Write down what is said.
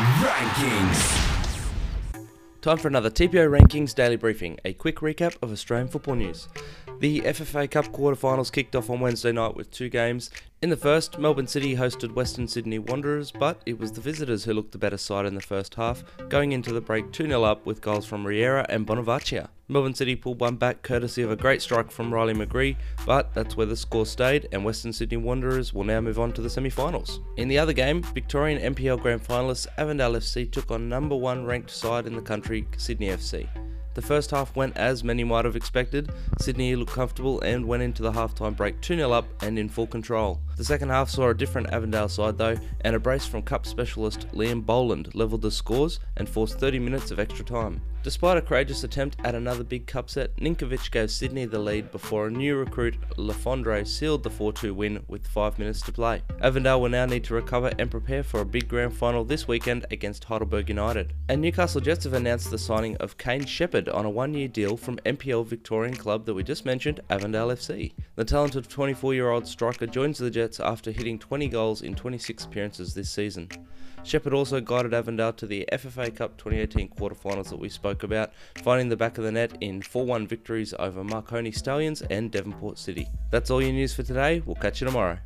Rankings. Time for another TPO Rankings Daily Briefing, a quick recap of Australian football news. The FFA Cup quarterfinals kicked off on Wednesday night with two games. In the first, Melbourne City hosted Western Sydney Wanderers, but it was the visitors who looked the better side in the first half, going into the break 2 0 up with goals from Riera and Bonevacia. Melbourne City pulled one back courtesy of a great strike from Riley McGree, but that's where the score stayed, and Western Sydney Wanderers will now move on to the semi finals. In the other game, Victorian NPL Grand Finalists Avondale FC took on number one ranked side in the country, Sydney FC. The first half went as many might have expected. Sydney looked comfortable and went into the halftime break 2 0 up and in full control. The second half saw a different Avondale side though, and a brace from Cup specialist Liam Boland levelled the scores and forced 30 minutes of extra time. Despite a courageous attempt at another big cup set, Ninkovic gave Sydney the lead before a new recruit, Le Fondre, sealed the 4 2 win with 5 minutes to play. Avondale will now need to recover and prepare for a big grand final this weekend against Heidelberg United. And Newcastle Jets have announced the signing of Kaine Sheppard on a one year deal from NPL Victorian club that we just mentioned, Avondale FC. The talented 24 year old striker joins the Jets after hitting 20 goals in 26 appearances this season. Sheppard also guided Avondale to the FFA Cup 2018 quarterfinals that we spoke about, finding the back of the net in 4 1 victories over Marconi Stallions and Devonport City. That's all your news for today. We'll catch you tomorrow.